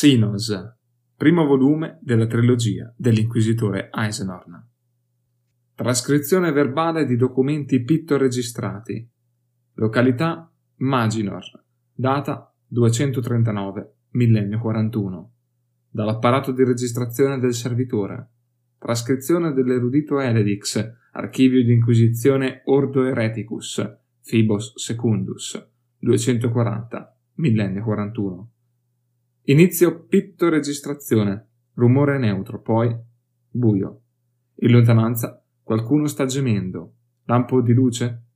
Sinos, primo volume della trilogia dell'inquisitore Eisenhorn. Trascrizione verbale di documenti pittoregistrati. Località Maginor, data 239, millennio 41. Dall'apparato di registrazione del servitore. Trascrizione dell'erudito Eledix, archivio di inquisizione Ordo Hereticus, Fibos Secundus, 240, millennio 41. Inizio pittoregistrazione. Rumore neutro, poi buio. In lontananza qualcuno sta gemendo. Lampo di luce?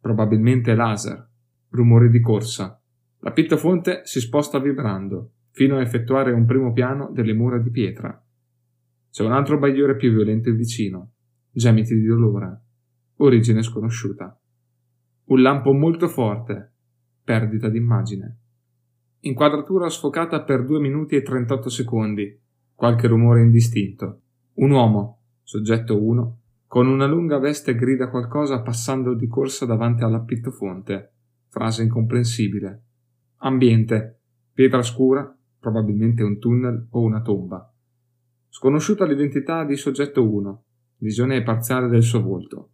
Probabilmente laser. Rumore di corsa. La pittofonte si sposta vibrando, fino a effettuare un primo piano delle mura di pietra. C'è un altro bagliore più violento vicino. Gemiti di dolore. Origine sconosciuta. Un lampo molto forte. Perdita d'immagine. Inquadratura sfocata per 2 minuti e 38 secondi. Qualche rumore indistinto. Un uomo, soggetto 1, con una lunga veste grida qualcosa passando di corsa davanti alla pittofonte. Frase incomprensibile. Ambiente. Pietra scura, probabilmente un tunnel o una tomba. Sconosciuta l'identità di soggetto 1. Visione parziale del suo volto.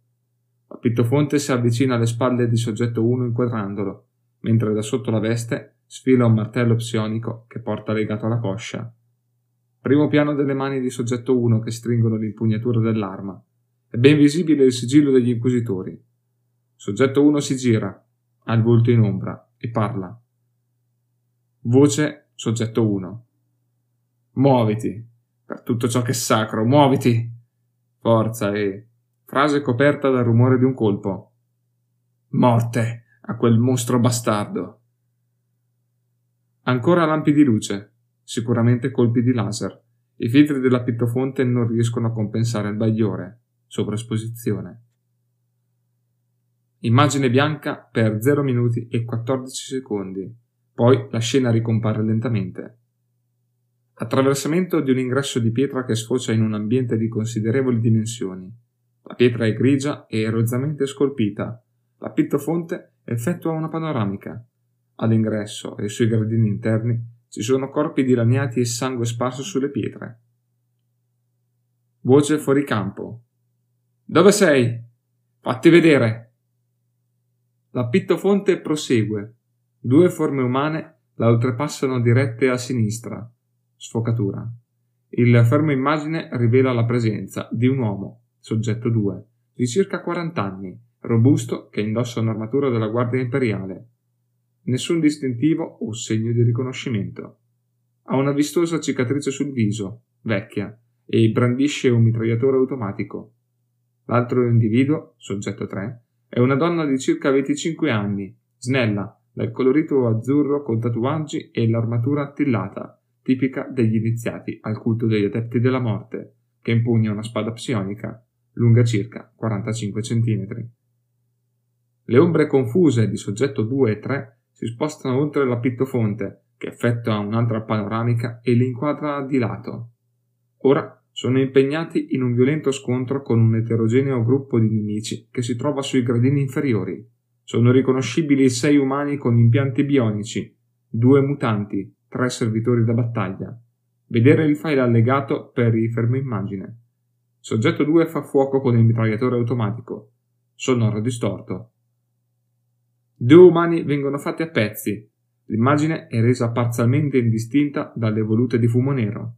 La pittofonte si avvicina alle spalle di soggetto 1 inquadrandolo, mentre da sotto la veste sfila un martello psionico che porta legato alla coscia. Primo piano delle mani di soggetto 1 che stringono l'impugnatura dell'arma. È ben visibile il sigillo degli inquisitori. Soggetto 1 si gira, ha il volto in ombra e parla. Voce soggetto 1. Muoviti, per tutto ciò che è sacro, muoviti! Forza e... Frase coperta dal rumore di un colpo. Morte a quel mostro bastardo. Ancora lampi di luce, sicuramente colpi di laser. I filtri della pittofonte non riescono a compensare il bagliore. Sovraesposizione. Immagine bianca per 0 minuti e 14 secondi. Poi la scena ricompare lentamente. Attraversamento di un ingresso di pietra che sfocia in un ambiente di considerevoli dimensioni. La pietra è grigia e erozzamente scolpita. La pittofonte effettua una panoramica. All'ingresso e sui gradini interni ci sono corpi dilaniati e sangue sparso sulle pietre. Voce fuori campo. Dove sei? Fatti vedere. La pittofonte prosegue. Due forme umane la oltrepassano dirette a sinistra. Sfocatura. Il fermo immagine rivela la presenza di un uomo, soggetto 2, di circa 40 anni, robusto che indossa un'armatura della Guardia Imperiale, nessun distintivo o segno di riconoscimento. Ha una vistosa cicatrice sul viso, vecchia, e brandisce un mitragliatore automatico. L'altro individuo, soggetto 3, è una donna di circa 25 anni, snella, dal colorito azzurro con tatuaggi e l'armatura attillata, tipica degli iniziati al culto degli adepti della morte, che impugna una spada psionica, lunga circa 45 cm. Le ombre confuse di soggetto 2 e 3 si spostano oltre la pittofonte, che effettua un'altra panoramica e li inquadra di lato. Ora sono impegnati in un violento scontro con un eterogeneo gruppo di nemici che si trova sui gradini inferiori. Sono riconoscibili sei umani con impianti bionici, due mutanti, tre servitori da battaglia. Vedere il file allegato per il fermo immagine. Soggetto 2 fa fuoco con il mitragliatore automatico. Sonoro distorto. Due umani vengono fatti a pezzi. L'immagine è resa parzialmente indistinta dalle volute di fumo nero.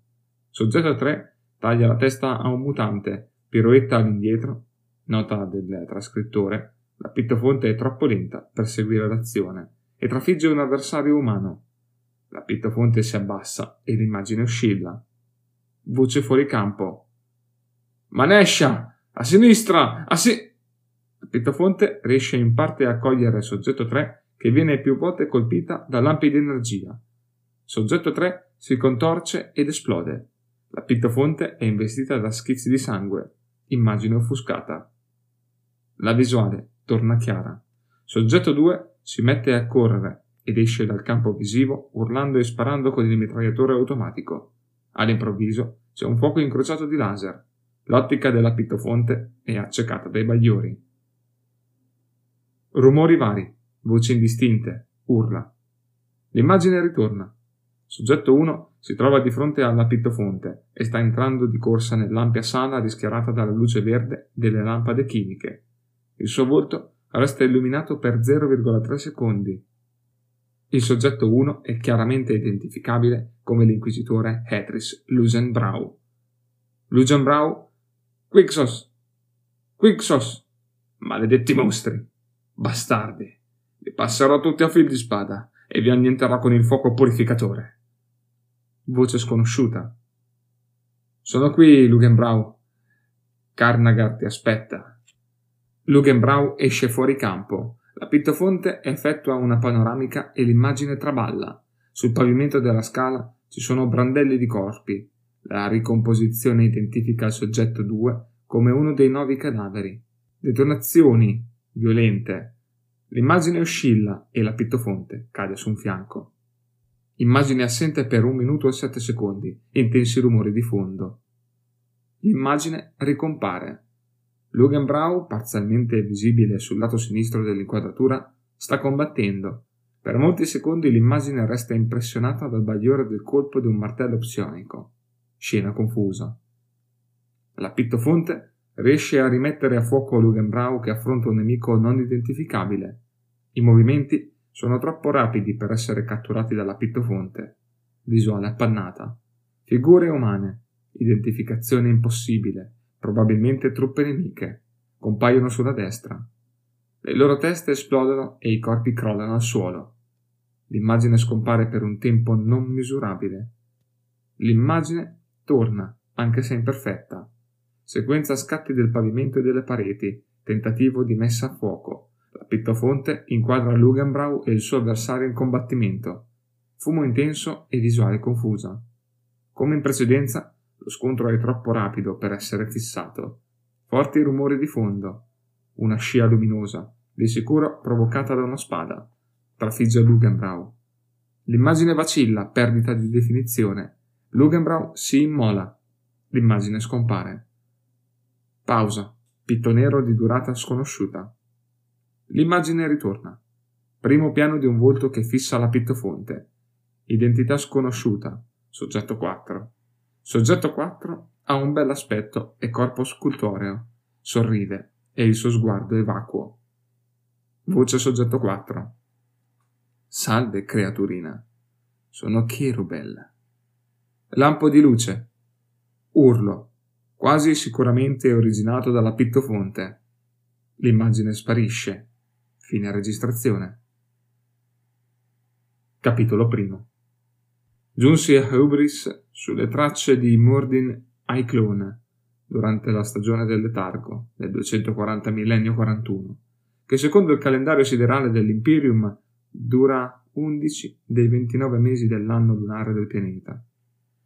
Soggetto 3 taglia la testa a un mutante, piroetta all'indietro. Nota del trascrittore. La pittofonte è troppo lenta per seguire l'azione e trafigge un avversario umano. La pittofonte si abbassa e l'immagine oscilla. Voce fuori campo. Manescia! A sinistra! A si... Pittofonte riesce in parte a cogliere soggetto 3 che viene più volte colpita da lampi di energia. Soggetto 3 si contorce ed esplode. La pittofonte è investita da schizzi di sangue. Immagine offuscata. La visuale torna chiara. Soggetto 2 si mette a correre ed esce dal campo visivo urlando e sparando con il mitragliatore automatico. All'improvviso c'è un fuoco incrociato di laser. L'ottica della pittofonte è accecata dai bagliori. Rumori vari, voci indistinte, urla. L'immagine ritorna. Soggetto 1 si trova di fronte alla pittofonte e sta entrando di corsa nell'ampia sala rischiarata dalla luce verde delle lampade chimiche. Il suo volto resta illuminato per 0,3 secondi. Il soggetto 1 è chiaramente identificabile come l'inquisitore Hetris Lusenbrau. Lusenbrau, Quixos! Quixos! Maledetti mostri! Bastardi! Vi passerò tutti a fil di spada e vi annienterò con il fuoco purificatore. Voce sconosciuta. Sono qui, Lugenbrau. Carnagar ti aspetta. Lugenbrau esce fuori campo. La pittofonte effettua una panoramica e l'immagine traballa. Sul pavimento della scala ci sono brandelli di corpi. La ricomposizione identifica il soggetto 2 come uno dei nuovi cadaveri. Detonazioni violente. L'immagine oscilla e la pittofonte cade su un fianco. Immagine assente per un minuto e sette secondi, intensi rumori di fondo. L'immagine ricompare. Lugenbrau, parzialmente visibile sul lato sinistro dell'inquadratura, sta combattendo. Per molti secondi l'immagine resta impressionata dal bagliore del colpo di un martello psionico. Scena confusa. La pittofonte riesce a rimettere a fuoco Lugenbrau che affronta un nemico non identificabile. I movimenti sono troppo rapidi per essere catturati dalla pittofonte. Visuale appannata. Figure umane. Identificazione impossibile. Probabilmente truppe nemiche. Compaiono sulla destra. Le loro teste esplodono e i corpi crollano al suolo. L'immagine scompare per un tempo non misurabile. L'immagine torna, anche se imperfetta. Sequenza scatti del pavimento e delle pareti, tentativo di messa a fuoco. La pittofonte inquadra Lugenbrau e il suo avversario in combattimento. Fumo intenso e visuale confusa. Come in precedenza, lo scontro è troppo rapido per essere fissato. Forti rumori di fondo. Una scia luminosa, di sicuro provocata da una spada. Trafigge Lugenbrau. L'immagine vacilla, perdita di definizione. Lugenbrau si immola. L'immagine scompare. Pausa. Pitto nero di durata sconosciuta. L'immagine ritorna. Primo piano di un volto che fissa la pittofonte. Identità sconosciuta. Soggetto 4. Soggetto 4 ha un bel aspetto e corpo scultoreo. Sorride e il suo sguardo è vacuo. Voce soggetto 4. Salve, creaturina. Sono Cherubel. Lampo di luce. Urlo quasi sicuramente originato dalla pittofonte. L'immagine sparisce. Fine registrazione. Capitolo primo. Giunsi a Hubris sulle tracce di Murdin Aiclone durante la stagione del letargo del 240 millennio 41, che secondo il calendario siderale dell'Imperium dura 11 dei 29 mesi dell'anno lunare del pianeta.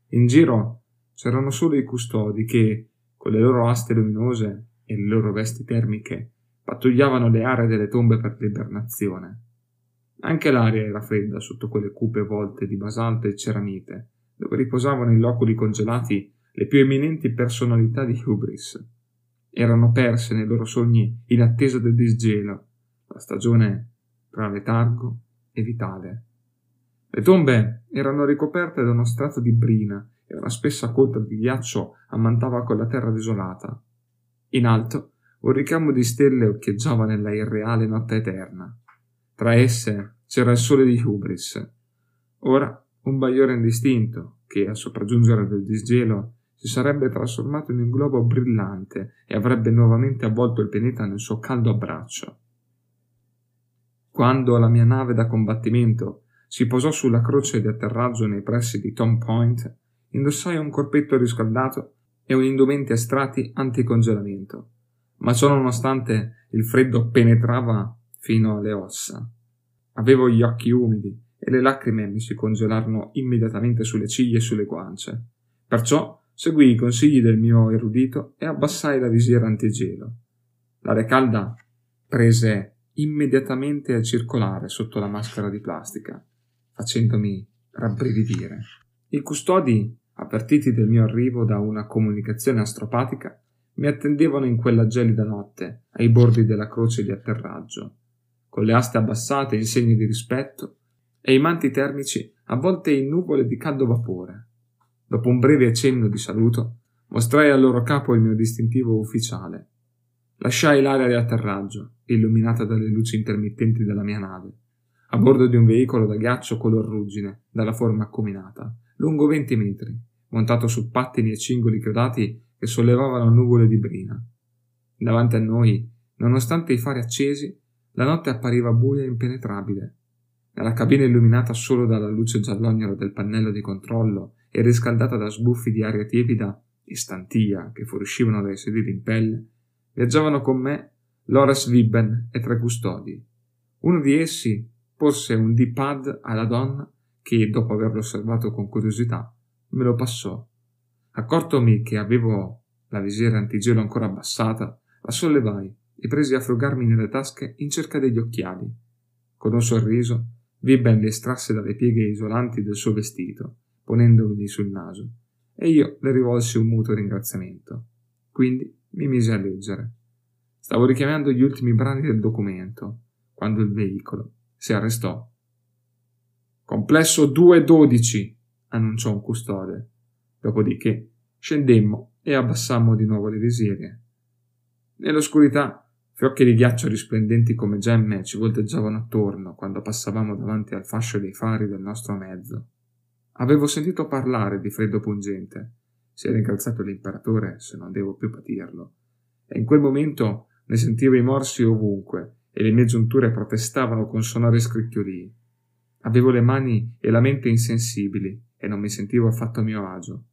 In giro c'erano solo i custodi che, con le loro aste luminose e le loro vesti termiche, pattugliavano le aree delle tombe per l'ibernazione. Anche l'aria era fredda sotto quelle cupe volte di basalto e ceramite, dove riposavano in loculi congelati le più eminenti personalità di Hubris. Erano perse nei loro sogni in attesa del disgelo, la stagione tra letargo e vitale. Le tombe erano ricoperte da uno strato di brina e una spessa coltra di ghiaccio ammantava quella terra desolata. In alto un ricamo di stelle occhieggiava nella irreale notte eterna. Tra esse c'era il sole di Hubris. Ora un bagliore indistinto, che al sopraggiungere del disgelo si sarebbe trasformato in un globo brillante e avrebbe nuovamente avvolto il pianeta nel suo caldo abbraccio. Quando la mia nave da combattimento si posò sulla croce di atterraggio nei pressi di Tom Point, indossai un corpetto riscaldato e un indumenti estratti anticongelamento, ma ciò nonostante il freddo penetrava fino alle ossa. Avevo gli occhi umidi e le lacrime mi si congelarono immediatamente sulle ciglia e sulle guance. Perciò seguii i consigli del mio erudito e abbassai la visiera antigelo. L'aria calda prese immediatamente a circolare sotto la maschera di plastica, facendomi rabbrividire. I custodi avvertiti del mio arrivo da una comunicazione astropatica, mi attendevano in quella gelida notte, ai bordi della croce di atterraggio, con le aste abbassate in segno di rispetto e i manti termici avvolte in nuvole di caldo vapore. Dopo un breve accenno di saluto, mostrai al loro capo il mio distintivo ufficiale. Lasciai l'area di atterraggio, illuminata dalle luci intermittenti della mia nave, a bordo di un veicolo da ghiaccio color ruggine, dalla forma accominata, lungo venti metri, montato su pattini e cingoli chiodati che sollevavano nuvole di brina. Davanti a noi, nonostante i fari accesi, la notte appariva buia e impenetrabile. Nella cabina illuminata solo dalla luce giallognolo del pannello di controllo e riscaldata da sbuffi di aria tiepida e stantia che fuoriuscivano dai sedili in pelle, viaggiavano con me Lores Vibben e tre custodi. Uno di essi porse un D-pad alla donna che, dopo averlo osservato con curiosità, me lo passò. Accortomi che avevo la visiera antigelo ancora abbassata, la sollevai e presi a frugarmi nelle tasche in cerca degli occhiali. Con un sorriso, Vibben li estrasse dalle pieghe isolanti del suo vestito, ponendomeli sul naso, e io le rivolsi un mutuo ringraziamento. Quindi mi mise a leggere. Stavo richiamando gli ultimi brani del documento, quando il veicolo si arrestò. Complesso 212, annunciò un custode. Dopodiché scendemmo e abbassammo di nuovo le visiere. Nell'oscurità, fiocchi di ghiaccio risplendenti come gemme ci volteggiavano attorno quando passavamo davanti al fascio dei fari del nostro mezzo. Avevo sentito parlare di freddo pungente. Si era incalzato l'imperatore se non devo più patirlo. E in quel momento ne sentivo i morsi ovunque e le mie giunture protestavano con sonori scricchiolii. Avevo le mani e la mente insensibili e non mi sentivo affatto a mio agio.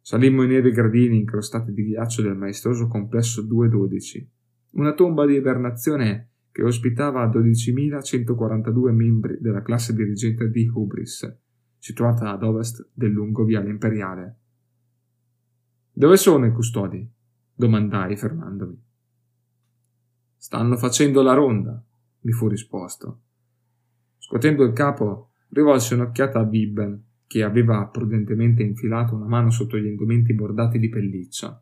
Salimmo i neri gradini incrostati di ghiaccio del maestoso complesso 212, una tomba di ibernazione che ospitava 12.142 membri della classe dirigente di Hubris, situata ad ovest del lungo viale imperiale. Dove sono i custodi? domandai fermandomi. Stanno facendo la ronda, mi fu risposto. Scuotendo il capo, rivolse un'occhiata a Bibben, che aveva prudentemente infilato una mano sotto gli indumenti bordati di pelliccia.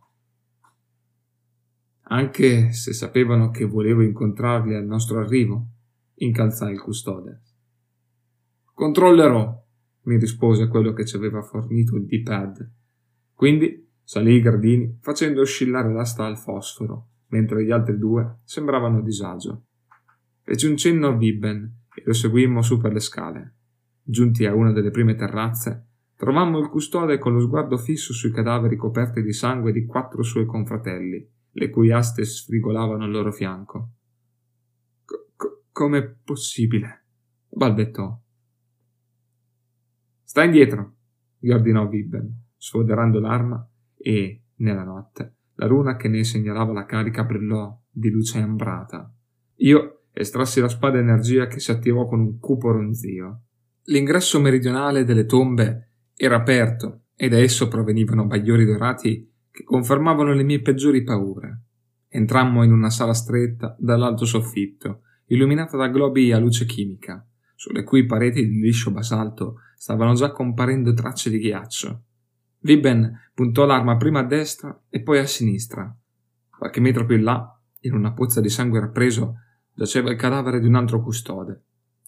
Anche se sapevano che volevo incontrarli al nostro arrivo, incalzai il custode. Controllerò, mi rispose quello che ci aveva fornito il D-pad. Quindi salì i gradini facendo oscillare l'asta al fosforo, mentre gli altri due sembravano a disagio. Feci un cenno a Vibben e lo seguimmo su per le scale. Giunti a una delle prime terrazze, trovammo il custode con lo sguardo fisso sui cadaveri coperti di sangue di quattro suoi confratelli, le cui aste sfrigolavano al loro fianco. Co- com'è possibile? balbettò. Sta indietro, gli ordinò Vibben, sfoderando l'arma e, nella notte, la runa che ne segnalava la carica brillò di luce ambrata. Io estrassi la spada energia che si attivò con un cupo ronzio. L'ingresso meridionale delle tombe era aperto e da esso provenivano bagliori dorati che confermavano le mie peggiori paure. Entrammo in una sala stretta dall'alto soffitto, illuminata da globi a luce chimica, sulle cui pareti di liscio basalto stavano già comparendo tracce di ghiaccio. Vibben puntò l'arma prima a destra e poi a sinistra. Qualche metro più in là, in una pozza di sangue rappreso, giaceva il cadavere di un altro custode.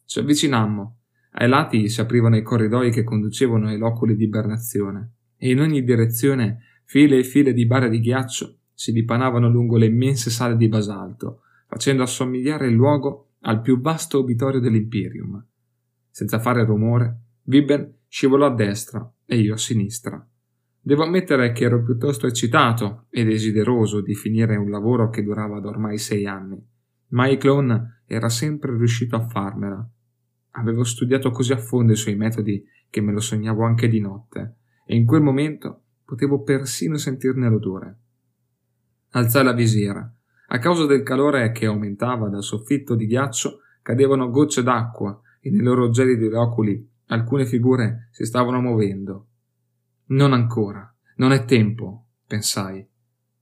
Ci avvicinammo ai lati si aprivano i corridoi che conducevano ai loculi di ibernazione, e in ogni direzione file e file di bare di ghiaccio si dipanavano lungo le immense sale di basalto, facendo assomigliare il luogo al più vasto obitorio dell'Imperium. Senza fare rumore, Vibben scivolò a destra e io a sinistra. Devo ammettere che ero piuttosto eccitato e desideroso di finire un lavoro che durava da ormai sei anni, ma Iclone era sempre riuscito a farmela Avevo studiato così a fondo i suoi metodi che me lo sognavo anche di notte, e in quel momento potevo persino sentirne l'odore. Alzai la visiera. A causa del calore che aumentava dal soffitto di ghiaccio, cadevano gocce d'acqua e nei loro gelidi oculi alcune figure si stavano muovendo. Non ancora, non è tempo, pensai.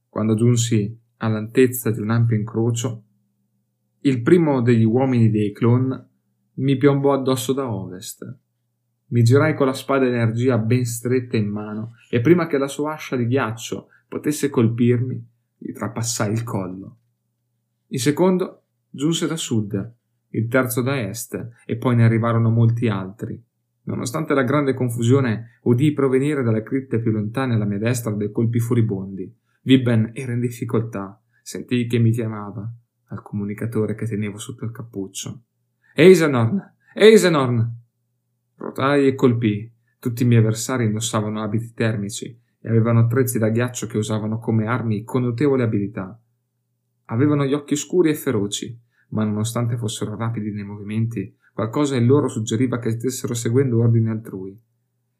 Quando giunsi all'altezza di un ampio incrocio, il primo degli uomini dei clone mi piombò addosso da ovest. Mi girai con la spada energia ben stretta in mano e prima che la sua ascia di ghiaccio potesse colpirmi, gli trapassai il collo. Il secondo giunse da sud, il terzo da est e poi ne arrivarono molti altri. Nonostante la grande confusione, udii provenire dalle cripte più lontane alla mia destra dei colpi furibondi. Vibben era in difficoltà. Sentii che mi chiamava al comunicatore che tenevo sotto il cappuccio. Eisenorn! Eisenorn! Rotai e colpii. Tutti i miei avversari indossavano abiti termici e avevano attrezzi da ghiaccio che usavano come armi con notevole abilità. Avevano gli occhi scuri e feroci, ma nonostante fossero rapidi nei movimenti, Qualcosa in loro suggeriva che stessero seguendo ordini altrui.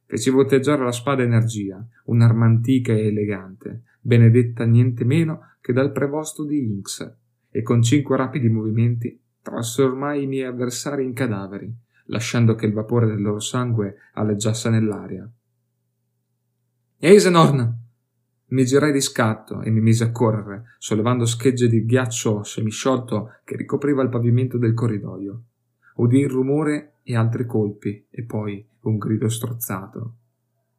Feci volteggiare la spada energia, un'arma antica e elegante, benedetta niente meno che dal prevosto di Inks, e con cinque rapidi movimenti trasformai i miei avversari in cadaveri, lasciando che il vapore del loro sangue alleggiasse nell'aria. Eisenorn! Mi girai di scatto e mi misi a correre, sollevando schegge di ghiaccio semisciolto che ricopriva il pavimento del corridoio. Udì il rumore e altri colpi, e poi un grido strozzato.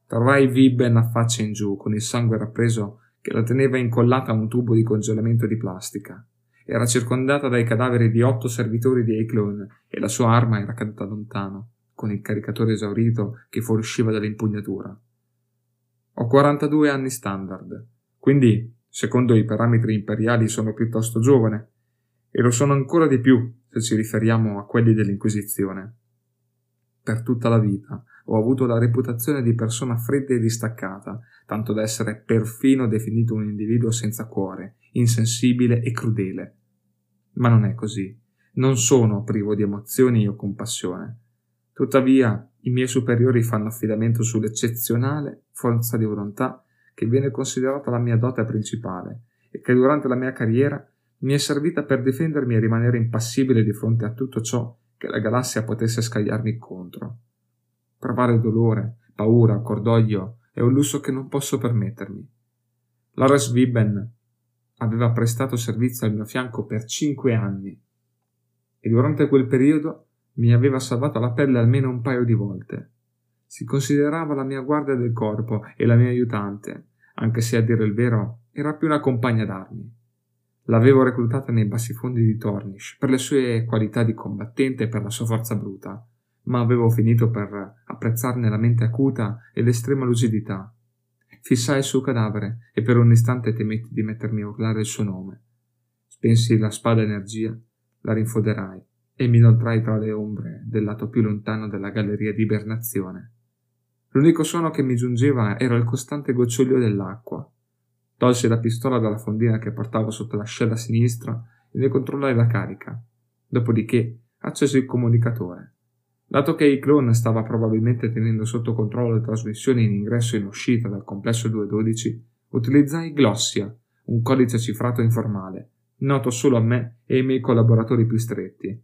Trovai Vibben a faccia in giù, con il sangue rappreso che la teneva incollata a un tubo di congelamento di plastica. Era circondata dai cadaveri di otto servitori di Eichlon e la sua arma era caduta lontano, con il caricatore esaurito che fuoriusciva dall'impugnatura. Ho 42 anni standard, quindi, secondo i parametri imperiali, sono piuttosto giovane, e lo sono ancora di più se ci riferiamo a quelli dell'Inquisizione. Per tutta la vita ho avuto la reputazione di persona fredda e distaccata, tanto da essere perfino definito un individuo senza cuore, insensibile e crudele. Ma non è così. Non sono privo di emozioni o compassione. Tuttavia, i miei superiori fanno affidamento sull'eccezionale forza di volontà che viene considerata la mia dote principale e che durante la mia carriera mi è servita per difendermi e rimanere impassibile di fronte a tutto ciò che la galassia potesse scagliarmi contro. Provare dolore, paura, cordoglio è un lusso che non posso permettermi. Lawrence Vibben aveva prestato servizio al mio fianco per cinque anni e durante quel periodo mi aveva salvato la pelle almeno un paio di volte. Si considerava la mia guardia del corpo e la mia aiutante, anche se a dire il vero era più una compagna d'armi. L'avevo reclutata nei bassi fondi di Tornish per le sue qualità di combattente e per la sua forza bruta, ma avevo finito per apprezzarne la mente acuta e l'estrema lucidità. Fissai il suo cadavere e per un istante temetti di mettermi a urlare il suo nome. Spensi la spada energia, la rinfoderai e mi inoltrai tra le ombre del lato più lontano della galleria di ibernazione. L'unico suono che mi giungeva era il costante gocciolio dell'acqua, Tolsi la pistola dalla fondina che portavo sotto l'ascella sinistra e ne controllai la carica. Dopodiché accesi il comunicatore. Dato che il clone stava probabilmente tenendo sotto controllo le trasmissioni in ingresso e in uscita dal complesso 212, utilizzai Glossia, un codice cifrato informale, noto solo a me e ai miei collaboratori più stretti.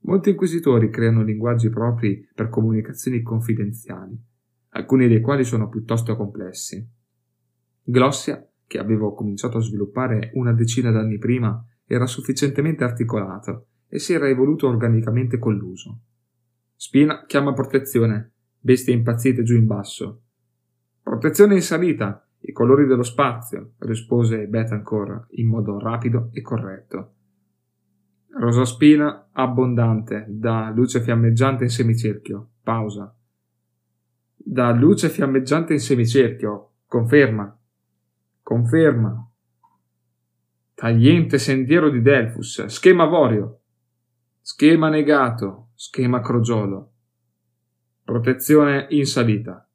Molti inquisitori creano linguaggi propri per comunicazioni confidenziali, alcuni dei quali sono piuttosto complessi. Glossia che avevo cominciato a sviluppare una decina d'anni prima, era sufficientemente articolato e si era evoluto organicamente con l'uso. Spina chiama protezione, bestie impazzite giù in basso. Protezione in salita, i colori dello spazio, rispose Betancourt in modo rapido e corretto. Rosa spina abbondante, da luce fiammeggiante in semicerchio. Pausa. Da luce fiammeggiante in semicerchio. Conferma. Conferma. Tagliente sentiero di Delfus. Schema avorio. Schema negato. Schema crogiolo. Protezione in salita.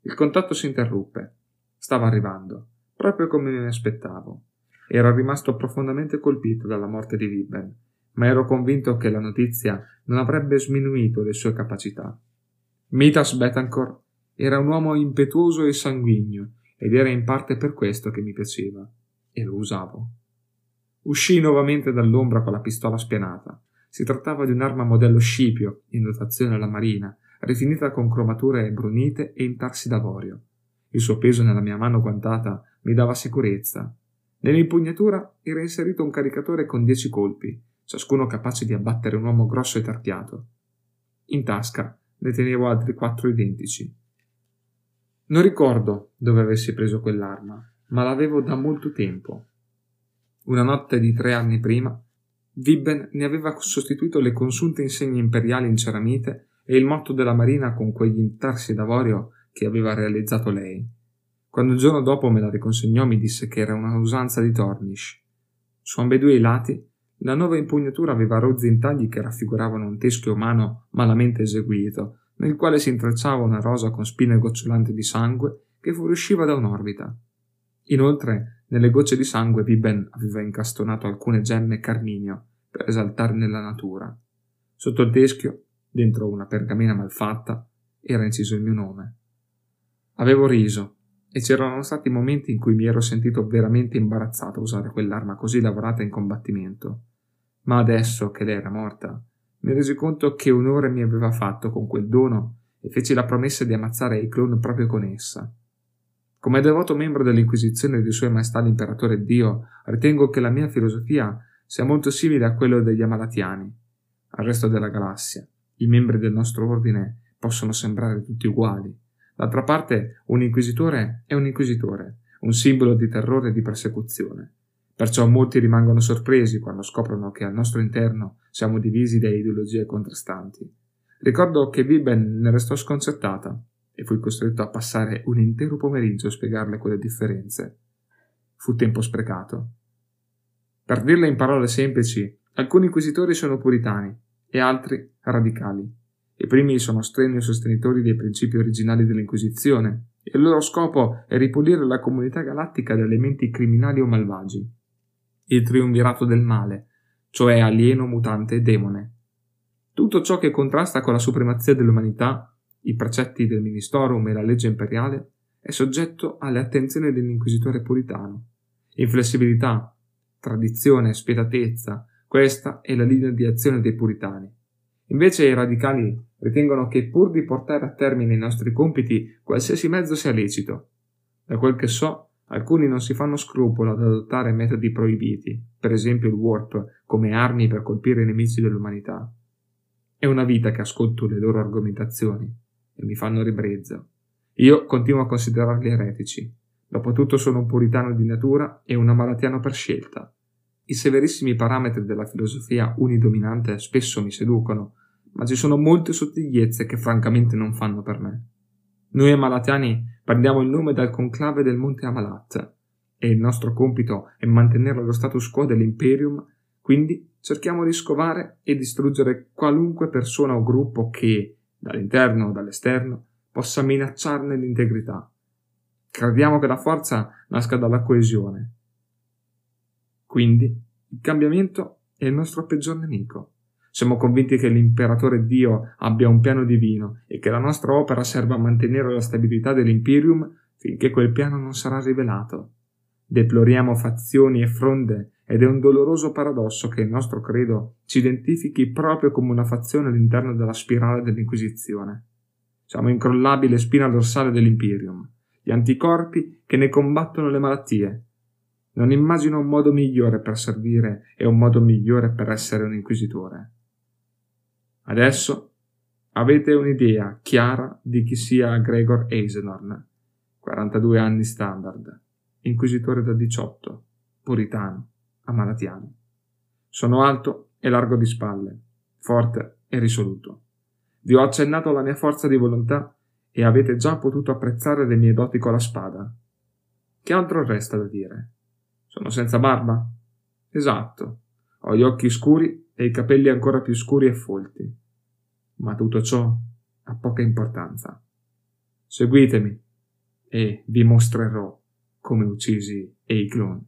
Il contatto si interruppe. Stava arrivando, proprio come mi aspettavo. Ero rimasto profondamente colpito dalla morte di Vibben, ma ero convinto che la notizia non avrebbe sminuito le sue capacità. Mitas Betancourt era un uomo impetuoso e sanguigno, ed era in parte per questo che mi piaceva, e lo usavo. Uscii nuovamente dall'ombra con la pistola spianata. Si trattava di un'arma modello Scipio, in dotazione alla marina, rifinita con cromature brunite e intarsi d'avorio. Il suo peso nella mia mano guantata mi dava sicurezza. Nell'impugnatura era inserito un caricatore con dieci colpi, ciascuno capace di abbattere un uomo grosso e tarchiato. In tasca ne tenevo altri quattro identici, non ricordo dove avessi preso quell'arma, ma l'avevo da molto tempo. Una notte di tre anni prima, Vibben ne aveva sostituito le consunte insegne imperiali in ceramite e il motto della marina con quegli intarsi d'avorio che aveva realizzato lei. Quando il giorno dopo me la riconsegnò mi disse che era una usanza di Tornish. Su ambedue i lati la nuova impugnatura aveva rozzi intagli che raffiguravano un teschio umano malamente eseguito, nel quale si intrecciava una rosa con spine gocciolanti di sangue che fuoriusciva da un'orbita. Inoltre, nelle gocce di sangue Viben aveva incastonato alcune gemme carminio per esaltarne la natura. Sotto il teschio, dentro una pergamena malfatta, era inciso il mio nome. Avevo riso, e c'erano stati momenti in cui mi ero sentito veramente imbarazzato a usare quell'arma così lavorata in combattimento. Ma adesso che lei era morta, mi resi conto che onore mi aveva fatto con quel dono e feci la promessa di ammazzare i clone proprio con essa. Come devoto membro dell'Inquisizione di Sua Maestà l'Imperatore Dio, ritengo che la mia filosofia sia molto simile a quello degli Amalatiani. Al resto della galassia, i membri del nostro ordine possono sembrare tutti uguali. D'altra parte, un inquisitore è un inquisitore, un simbolo di terrore e di persecuzione. Perciò molti rimangono sorpresi quando scoprono che al nostro interno siamo divisi da ideologie contrastanti. Ricordo che Viben ne restò sconcertata e fui costretto a passare un intero pomeriggio a spiegarle quelle differenze. Fu tempo sprecato. Per dirle in parole semplici, alcuni inquisitori sono puritani e altri radicali. I primi sono strenui sostenitori dei principi originali dell'Inquisizione e il loro scopo è ripulire la comunità galattica da elementi criminali o malvagi il triumvirato del male, cioè alieno, mutante e demone. Tutto ciò che contrasta con la supremazia dell'umanità, i precetti del Ministorum e la legge imperiale, è soggetto alle attenzioni dell'inquisitore puritano. Inflessibilità, tradizione, spietatezza, questa è la linea di azione dei puritani. Invece i radicali ritengono che pur di portare a termine i nostri compiti qualsiasi mezzo sia lecito. Da quel che so, Alcuni non si fanno scrupolo ad adottare metodi proibiti, per esempio il warp, come armi per colpire i nemici dell'umanità. È una vita che ascolto le loro argomentazioni e mi fanno ribrezzo. Io continuo a considerarli eretici. Dopotutto sono un puritano di natura e un amalatiano per scelta. I severissimi parametri della filosofia unidominante spesso mi seducono, ma ci sono molte sottigliezze che francamente non fanno per me. Noi amalatiani prendiamo il nome dal conclave del monte Amalat e il nostro compito è mantenere lo status quo dell'imperium, quindi cerchiamo di scovare e distruggere qualunque persona o gruppo che, dall'interno o dall'esterno, possa minacciarne l'integrità. Crediamo che la forza nasca dalla coesione. Quindi il cambiamento è il nostro peggior nemico. Siamo convinti che l'imperatore Dio abbia un piano divino e che la nostra opera serva a mantenere la stabilità dell'Imperium finché quel piano non sarà rivelato. Deploriamo fazioni e fronde ed è un doloroso paradosso che il nostro credo ci identifichi proprio come una fazione all'interno della spirale dell'Inquisizione. Siamo incrollabile spina dorsale dell'Imperium, gli anticorpi che ne combattono le malattie. Non immagino un modo migliore per servire e un modo migliore per essere un inquisitore. Adesso avete un'idea chiara di chi sia Gregor Eisenhorn, 42 anni standard, inquisitore da 18, puritano, amalatiano. Sono alto e largo di spalle, forte e risoluto. Vi ho accennato la mia forza di volontà e avete già potuto apprezzare le mie doti con la spada. Che altro resta da dire? Sono senza barba? Esatto. Ho gli occhi scuri e i capelli ancora più scuri e folti. Ma tutto ciò ha poca importanza. Seguitemi e vi mostrerò come uccisi Eiklon.